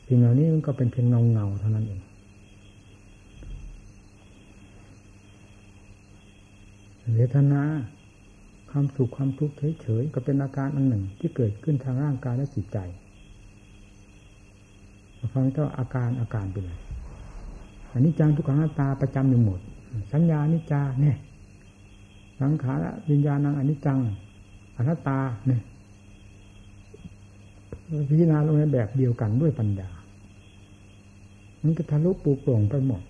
สิ่งเหล่านี้มันก็เป็นเพียงเงาเงาเท่านั้นเองเวทนา ความสุขความทุกข์เฉยๆก็เป็นอาการอันหนึ่งที่เกิดขึ้นทางร่างกายและจิตใจฟังเจ้าอาการอาการเป็นไรอันนี้จังทุกขังหน้าตาประจำอยู่หมด สัญญานิจาเนี่ยสังขารวิญญาณังอนิจจังอนัตตาเนี่ยพิจารณาลงในแบบเดียวกันด้วยปัญญา มันก็ทะลุปูโปร่งไปหมด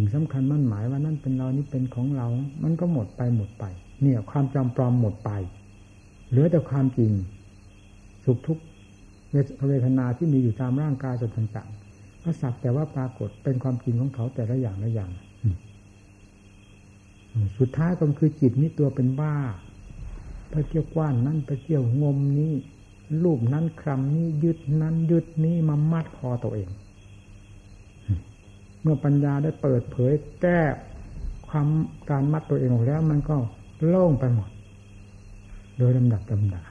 สิ่งสำคัญมั่นหมายว่านั่นเป็นเรานี่เป็นของเรา มันก็หมดไปหมดไป เนี่ย ความจำปลอมหมดไป เหลือแต่ความจริง สุขทุกเวทนาที่มีอยู่ตามร่างกายส่วนต่างๆก็สักแต่ว่าปรากฏเป็นความจริงของเขาแต่ละอย่างละอย่าง สุดท้ายก็คือจิตนี่ตัวเป็นบ้าไปเที่ยวกว้านนั่นไปเที่ยวงมนี่รูปนั้นคำนี้ยึดนั้นยึดนี้มามัดคอตัวเอง มื่อปัญญาได้เปิดเผยแก้ความการมัดตัวเองออกแล้ว มันก็โล่งไปหมด โดยลำดับลำดา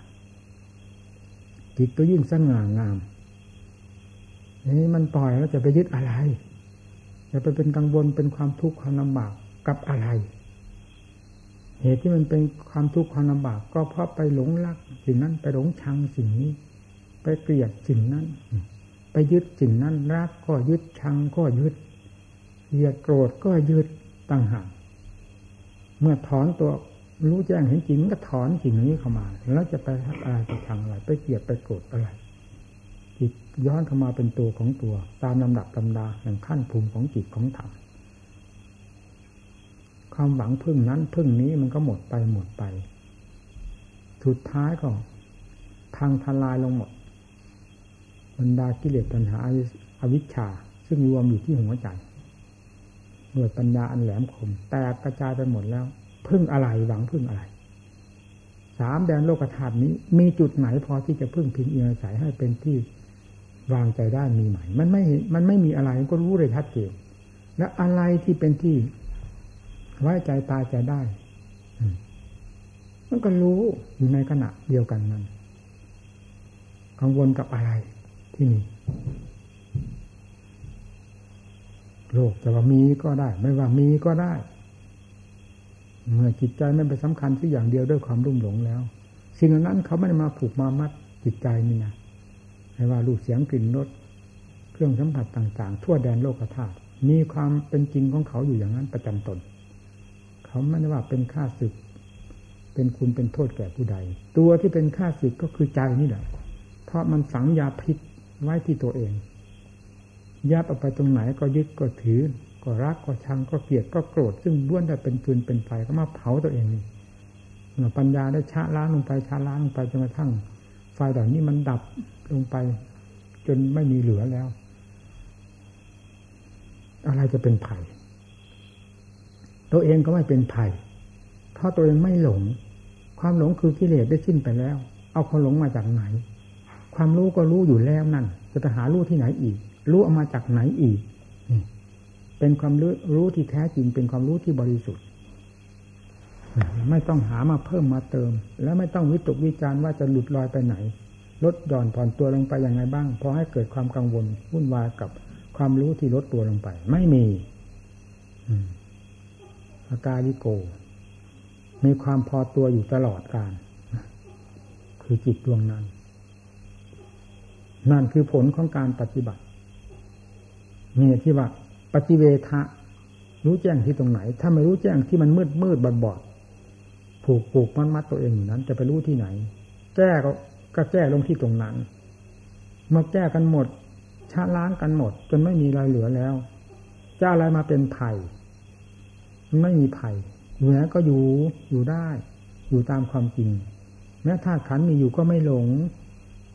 จิตก็ยิ่งสง่างาม นี่มันปล่อยแล้วจะไปยึดอะไร จะไปเป็นกังวลเป็นความทุกข์ความลำบากกับอะไร เหตุที่มันเป็นความทุกข์ความลำบาก ก็เพราะไปหลงรักสิ่งนั้นไปหลงชังสิ่งนี้ ไปเกลียดสิ่งนั้น ไปยึดสิ่งนั้นรักก็ยึดชังก็ยึด เกลียดโกรธก็ยึดต่างหากเมื่อถอนตัวรู้แจ้งเห็นจริงก็ถอนสิ่งนี้เข้ามา แล้วจะไปอะไรไปทางอะไรไปเกลียดไปโกรธอะไรจิตย้อนเข้ามาเป็นตัวของตัว ตามลำดับลำดาแห่งขั้นภูมิของจิตของธรรมความหวังพึ่งนั้นพึ่งนี้มันก็หมดไปหมดไป สุดท้ายก็ทางทลายลงหมดบรรดากิเลสปัญหาอวิชชา ซึ่งรวมอยู่ที่หัวใจ เมื่อปัญญาอันแหลมคม แตกกระจายไปหมดแล้ว พึ่งอะไรหวังพึ่งอะไร สามแดนโลกธาตุนี้ มีจุดไหนพอที่จะพึ่งพิงเอียงอายให้เป็นที่วางใจได้มีไหมมันไม่ มันไม่มีอะไรก็รู้เลยชัดเจนแล้วอะไรที่เป็นที่ไว้ใจตายใจได้ มันก็รู้อยู่ในขณะเดียวกันนั้น กังวลกับอะไรที่นี่ โลกจะว่ามีก็ได้ ไม่ว่ามีก็ได้ เมื่อจิตใจไม่ไปสำคัญที่อย่างเดียวด้วยความรุ่มหลงแล้ว สิ่งนั้นเขาไม่ได้มาผูกมามัดจิตใจนี่นะไม่ว่ารูปเสียงกลิ่นรสเครื่องสัมผัสต่าง ๆ ทั่วแดนโลกธาตุมีความเป็นจริงของเขาอยู่อย่างนั้นประจำตน เขาไม่ได้ว่าเป็นค่าศึก เป็นคุณเป็นโทษแก่ผู้ใด ตัวที่เป็นค่าศึกก็คือใจนี่แหละเพราะมันฝังยาพิษไว้ที่ตัวเอง ยับออกไปตรงไหนก็ยึดก็ถือ ก็รักก็ชังก็เกลียดก็โกรธซึ่งล้วนแต่เป็นฟืนเป็นไฟก็มาเผาตัวเองนี่ปัญญาได้ชะล้างลงไปชะล้างลงไปจนกระทั่งไฟเหล่านี้มันดับลงไป จนไม่มีเหลือแล้ว อะไรจะเป็นไผ่ตัวเองก็ไม่เป็นไผ่เพราะตัวเองไม่หลง ความหลงคือกิเลสได้สิ้นไปแล้ว เอาความหลงมาจากไหน ความรู้ก็รู้อยู่แล้วนั่น จะไปหารู้ที่ไหนอีก รู้เอามาจากไหนอีกเป็นความรู้รู้ที่แท้จริง เป็นความรู้ที่บริสุทธิ์ ไม่ต้องหามาเพิ่มมาเติม และไม่ต้องวิตกวิจารณ์ว่าจะหลุดลอยไปไหน ลดหย่อนผ่อนตัวลงไปอย่างไรบ้างพอให้เกิดความกังวลวุ่นวายกับความรู้ที่ลดตัวลงไป ไม่มีอาการลิโก มีความพอตัวอยู่ตลอดการคือจิตดวงนั้น นั่นคือผลของการปฏิบัติ นี่ที่ว่า ปฏิเวทะรู้แจ้งที่ตรงไหน ถ้าไม่รู้แจ้งที่มันมืดมืดบอดบอดผูกผูกมัดมัดตัวเองอยู่นั้น จะไปรู้ที่ไหน แก้ก็ก็แก้ลงที่ตรงนั้นเมื่อแก้กันหมดชะล้างกันหมด จนไม่มีอะไรเหลือแล้วจะอะไรมาเป็นไผ่ไม่มีไผ่อยู่ไหนก็อยู่อยู่ได้ อยู่ตามความจริง แม้ธาตุขันมีอยู่ก็ไม่หลง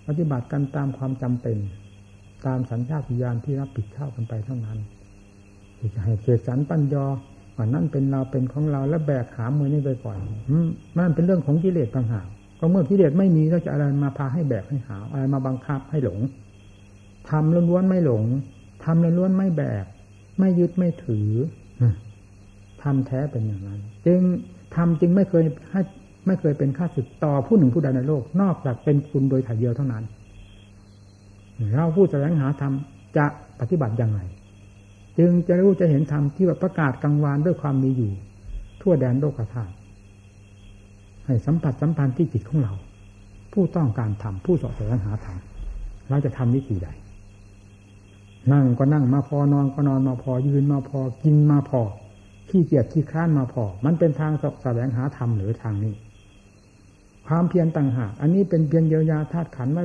ปฏิบัติกันตามความจำเป็น ตามสัญชาตญาณที่รับผิดชอบกันไปเท่านั้นที่จะให้เกิดสันปัญญาว่านั่นเป็นเราเป็นของเราแล้วแบกขามือนี่ไปก่อนนั่นเป็นเรื่องของกิเลสต่างหากก็เมื่อกิเลสไม่มีแล้วจะอะไรมาพาให้แบกให้หาอะไรมาบังคับให้หลงทำล้วนๆไม่หลงทำล้วนๆไม่แบก ไม่ยึดไม่ถือทำแท้เป็นอย่างนั้น จึงทำจึงไม่เคยให้ไม่เคยเป็นค่าศึกต่อผู้หนึ่งผู้ใดในโลก นอกจากเป็นคุณโดยถ่ายเดียวเท่านั้น เราผู้แสวงหาธรรมจะปฏิบัติอย่างไร จึงจะรู้จะเห็นธรรมที่ว่าประกาศกลางวานด้วยความมีอยู่ ทั่วแดนโลกธาตุให้สัมผัสสัมพันธ์ที่จิตของเรา ผู้ต้องการทำผู้สอบแสวงหาธรรมเราจะทำวิธีใด นั่งก็นั่งมาพอนอนก็นอนมาพอยืนมาพอกินมาพอขี้เกียจขี้ค้านมาพอ มันเป็นทางสแสวงหาธรรมหรือทางนี้ ความเพียรต่างหาก อันนี้เป็นเพียรเยียวยาธาตุขันไว้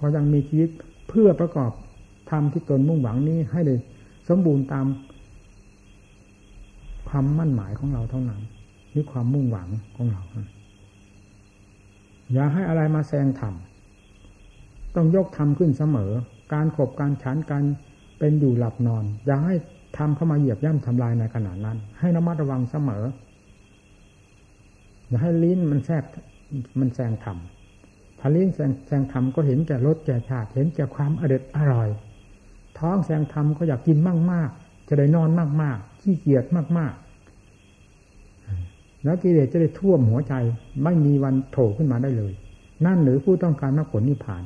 พอยังมีชีวิตเพื่อประกอบธรรมที่ตนมุ่งหวังนี้ให้ได้สมบูรณ์ตามความมั่นหมายของเราเท่านั้นนี่ความมุ่งหวังของเรา อย่าให้อะไรมาแซงธรรมต้องยกธรรมขึ้นเสมอ การขบการฉันการเป็นอยู่หลับนอน อย่าให้ทำเข้ามาเหยียบย่ำทำลายในขณะนั้น ให้ระมัดระวังเสมอ อย่าให้ลิ้นมันแทรกมันแซงธรรม ถ้าลิ้นแซงแซงธรรมก็เห็นแก่รสแก่ชาติเห็นแก่ความอเด็ดอร่อย ท้องแซงธรรมก็อยากกินมากมากจะได้นอนมากมากขี้เกียจมากมากแล้วกิเลสจะได้ท่วมหัวใจ ไม่มีวันโผล่ขึ้นมาได้เลย นั่นหรือผู้ต้องการมรรคผลนิพพาน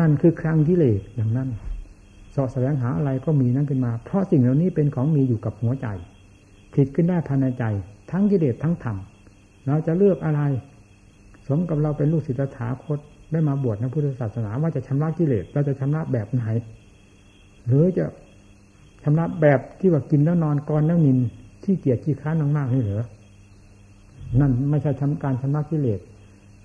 นั่นคือครั้งกิเลสอย่างนั้นสาะแสวงหาอะไรก็มีนั้นขึ้นมา เพราะสิ่งเหล่านี้เป็นของมีอยู่กับหัวใจ ผิดขึ้นได้ภายในใจ ทั้งกิเลสทั้งธรรมเราจะเลือกอะไร สมกับเราเป็นลูกศิษย์ถาคตได้มาบวชในพุทธศาสนาว่าจะชำระกิเลสเราจะชำระแบบไหน หรือจะชำระแบบที่ว่ากินแล้วนอนกรแล้วนินที่เกียจขี้ค้านมากๆนี่เหรอนั่นไม่ใช่ทำการชำระกิเลส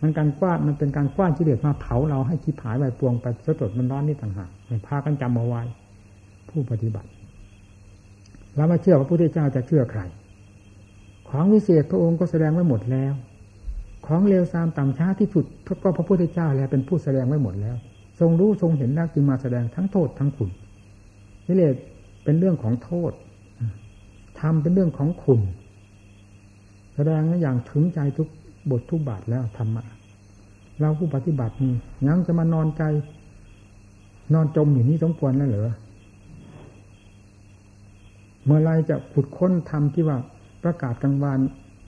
มันการกว้านมันเป็นการกว้านกิเลสมาเผาเราให้คิดหายไปปวงไปสดมันร้อนนี่ต่างหากพากันจำเอาไว้ผู้ปฏิบัติเราไม่เชื่อว่าพระพุทธเจ้าจะเชื่อใคร ของวิเศษพระองค์ก็แสดงไว้หมดแล้ว ของเลวทรามต่ำช้าที่สุดก็พระพุทธเจ้าแล้วเป็นผู้แสดงไว้หมดแล้ว ทรงรู้ทรงเห็นแล้วจึงมาแสดงทั้งโทษทั้งคุณวิเลศเป็นเรื่องของโทษทำเป็นเรื่องของคุณ แสดงอย่างถึงใจทุกบททุกบาทแล้วธรรมะเราผู้ปฏิบัตินี้ยังจะมานอนใจ นอนจมอยู่นี้สมควรแล้วเหรอเมื่อไรจะขุดค้นทำที่ว่าประกาศกลางวาน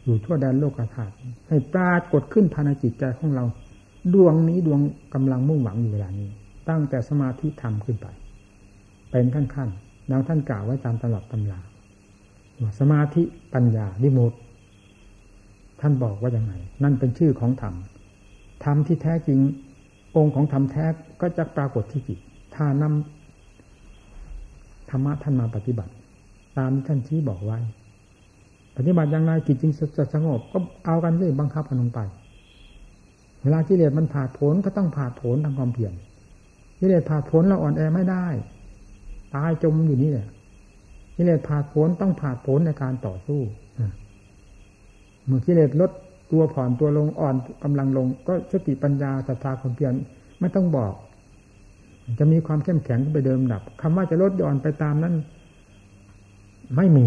อยู่ทั่วแดนโลกธาตุให้ปรากฏขึ้นภายในจิตใจของเรา ดวงนี้ดวงกำลังมุ่งหวังอยู่เวลานี้ ตั้งแต่สมาธิธรรมขึ้นไป เป็นขั้นขั้นดังท่านกล่าวไว้ตามตลับตำราสมาธิปัญญาวิมุตท่านบอกว่าอย่างไง นั่นเป็นชื่อของธรรมธรรมที่แท้จริง องค์ของธรรมแท้ก็จะปรากฏที่จิต ถ้านำธรรมะท่านมาปฏิบัติ ตามที่ท่านชี้บอกไว้ ปฏิบัติอย่างไรจิตจึงจะสงบ ก็เอากันเลยบังคับกันลงไป เวลากิเลสมันผ่าผลก็ต้องผ่าผลทางความเพียรกิเลสผ่าผลเราอ่อนแอไม่ได้ ตายจมอยู่นี่แหละกิเลสผ่าผลต้องผ่าผลในการต่อสู้เมื่อกิเลสลดตัวผ่อนตัวลงอ่อนกำลังลง ก็สติปัญญาศรัทธาความเพียรไม่ต้องบอก จะมีความเข้มแข็งไปเดิมดับคำว่าจะลดหย่อนไปตามนั้น ไม่มี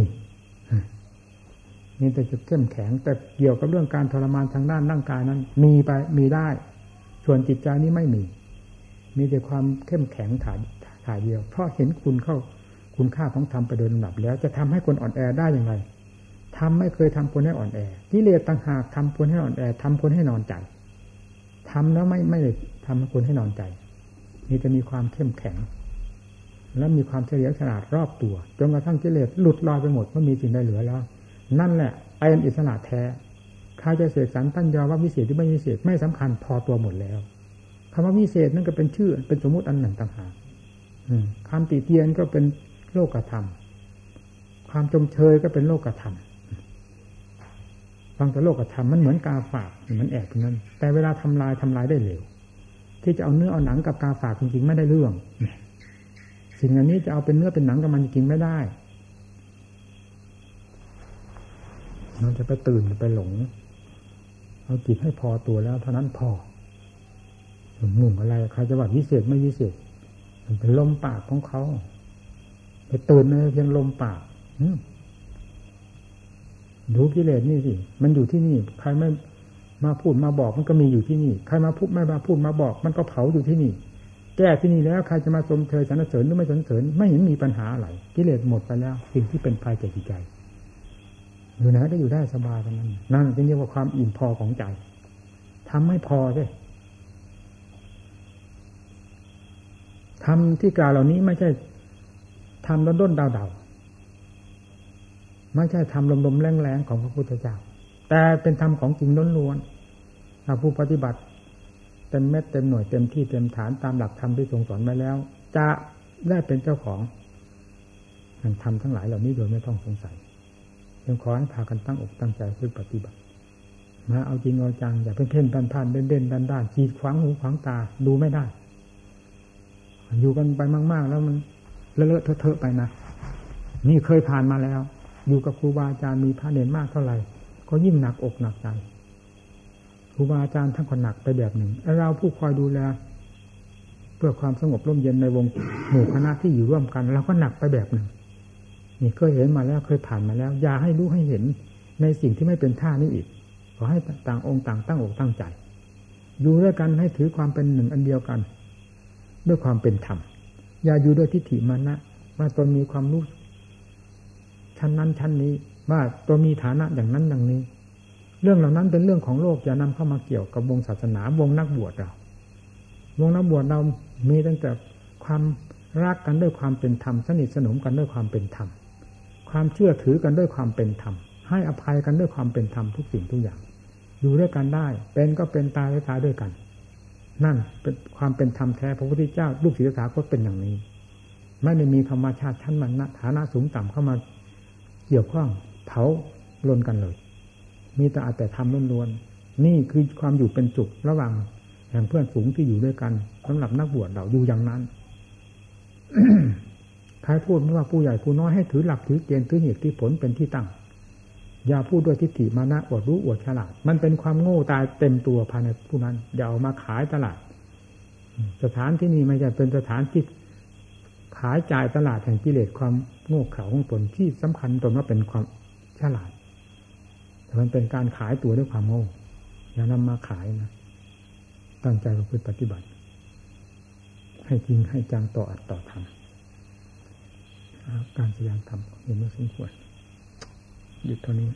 มีแต่จะเข้มแข็ง แต่เกี่ยวกับเรื่องการทรมานทางด้านร่างกายนั้น มีไปมีได้ ส่วนจิตใจนี้ไม่มี มีแต่ความเข้มแข็งถ่ายถ่ายเดียว เพราะเห็นคุณเข้าคุณค่าของธรรมไปโดยลำดับแล้วจะทำให้คนอ่อนแอได้อย่างไรทำไม่เคยทำคนให้อ่อนแอกิเลสต่างหากทำคนให้อ่อนแอทำคนให้นอนใจทำแล้วไม่ไม่ได้ทำให้คนให้นอนใจนี่จะมีความเข้มแข็ง และมีความเฉลียวฉลาดรอบตัวจนกระทั่งกิเลสหลุดลอยไปหมดไม่มีสิ่งใดเหลือแล้ว นั่นแหละเป็นอิสระแท้ใครจะเสกสรรตั้นยอว่าวิเศษที่ไม่วิเศษไม่สำคัญพอตัวหมดแล้วคำว่าวิเศษนั่นก็เป็นชื่อ เป็นสมมติอันหนึ่งต่างหากคำติเตียนก็เป็นโลกธรรม ความจมเชยก็เป็นโลกธรรมฟังแต่โลกธรรมมันเหมือนกาฝากเหมือนแอบนั้น แต่เวลาทำลายทำลายได้เร็ว ที่จะเอาเนื้อเอาหนังกับกาฝากจริงๆไม่ได้เรื่องสิ่งอันนี้จะเอาเป็นเนื้อเป็นหนังกับมันจริงไม่ได้ เราจะไปตื่นไปหลง เอาจิตให้พอตัวแล้วเท่านั้นพอหนุ่มอะไรใครจะว่าวิเศษไม่วิเศษ มันเป็นลมปากของเขา ไปตื่นในเพียงลมปากดูกิเลสนี่สิ มันอยู่ที่นี่ ใครไม่มาพูดมาบอกมันก็มีอยู่ที่นี่ ใครมาพูดไม่มาพูดมาบอก มันก็เผาอยู่ที่นี่ แก้ที่นี่แล้วใครจะมาชมเชยสรรเสริญหรือไม่สรรเสริญไม่เห็นมีปัญหาอะไรกิเลสหมดไปแล้ว สิ่งที่เป็นภัยแก่จิตใจ อยู่ไหนก็อยู่ได้สบายเท่านั้น นั่นเป็เรียกว่าความอิ่มพอของใจทำไม่พอใช่ทำที่กล่าวเหล่านี้ไม่ใช่ทำด้นด้นดาวดาวไม่ใช่ทำลมๆแรงๆของพระพุทธเจ้า แต่เป็นธรรมของจริงล้วนๆถ้าผู้ปฏิบัติเต็มเม็ดเต็มหน่วยเต็มที่เต็มฐานตามหลักธรรมที่ทรงสอนมาแล้ว จะได้เป็นเจ้าของมันทำทั้งหลายเหล่านี้โดยไม่ต้องสงสัย เพียงขอให้พากันตั้งอกตั้งใจพึ่งปฏิบัติ มาเอาจริงเอาจังอย่าเพ่งเพ่นพันพันเด่นเด่นด้านด้านจีดขวางหูขวางตาดูไม่ได้ อยู่กันไปมาก ๆ แล้วมันเลอะเทอะไปนะนี่เคยผ่านมาแล้ว อยู่กับครูบาอาจารย์มีพระเนรมากเท่าไหร่ ก็ยิ่งหนักอกหนักใจครูบาอาจารย์ท่านก็หนักไปแบบหนึ่งเราผู้คอยดูแลเพื่อความสงบร่มเย็นในวงหมู่คณะที่อยู่ร่วมกันเราก็หนักไปแบบหนึ่ง นี่เคยเห็นมาแล้วเคยผ่านมาแล้ว อย่าให้รู้ให้เห็นในสิ่งที่ไม่เป็นท่านี้อีก ขอให้ต่างองค์ต่างตั้งอกตั้งใจ อยู่ด้วยกันให้ถือความเป็นหนึ่งอันเดียวกัน ด้วยความเป็นธรรม อย่าอยู่ด้วยทิฏฐิมานะว่าตนมีความรู้ชั้นนั้นชั้นนี้ ว่าตัวมีฐานะอย่างนั้นอย่างนี้ เรื่องเหล่านั้นเป็นเรื่องของโลกอย่านำเข้ามาเกี่ยวกับวงศาสนาวงนักบวชเรา วงนักบวชเรามีตั้งแต่ความรักกันด้วยความเป็นธรรมสนิทสนมกันด้วยความเป็นธรรม ความเชื่อถือกันด้วยความเป็นธรรม ให้อภัยกันด้วยความเป็นธรรมทุกสิ่งทุกอย่าง อยู่ด้วยกันได้ เป็นก็เป็นตายและตายด้วยกัน นั่นเป็นความเป็นธรรมแท้พระพุทธเจ้าลูกศิษย์สาคตเป็นอย่างนี้ ไม่ได้มีธรรมชาติชั้นมันนะฐานะสูงต่ำเข้ามาเกี่ยวข้องเผาลนกันเลย มีแต่อาแต่ทำล้วนๆนี่คือความอยู่เป็นจุกระหว่างแห่งเพื่อนฝูงที่อยู่ด้วยกันสำหรับนักบวชเราอยู่อย่างนั้น ใครพูดไม่ว่าผู้ใหญ่ผู้น้อยให้ถือหลักถือเกณฑ์ถือเหตุที่ผลเป็นที่ตั้ง อย่าพูดด้วยทิฏฐิมานะอวดรู้อวดฉลาด มันเป็นความโง่ตายเต็มตัวภายในผู้นั้นอย่าเอามาขายตลาด สถานที่นี้ไม่ใช่เป็นสถานที่ขายจ่ายตลาดแห่งกิเลสความโง่เขลาของตนที่สำคัญตนว่าเป็นความฉลาด แต่มันเป็นการขายตัวด้วยความโง่อย่านำมาขายนะตั้งใจประพฤติปฏิบัติ ให้จริงให้จังต่ออัดต่อทำ การแสดงธรรมเห็นว่าสมควรหยุดเท่านี้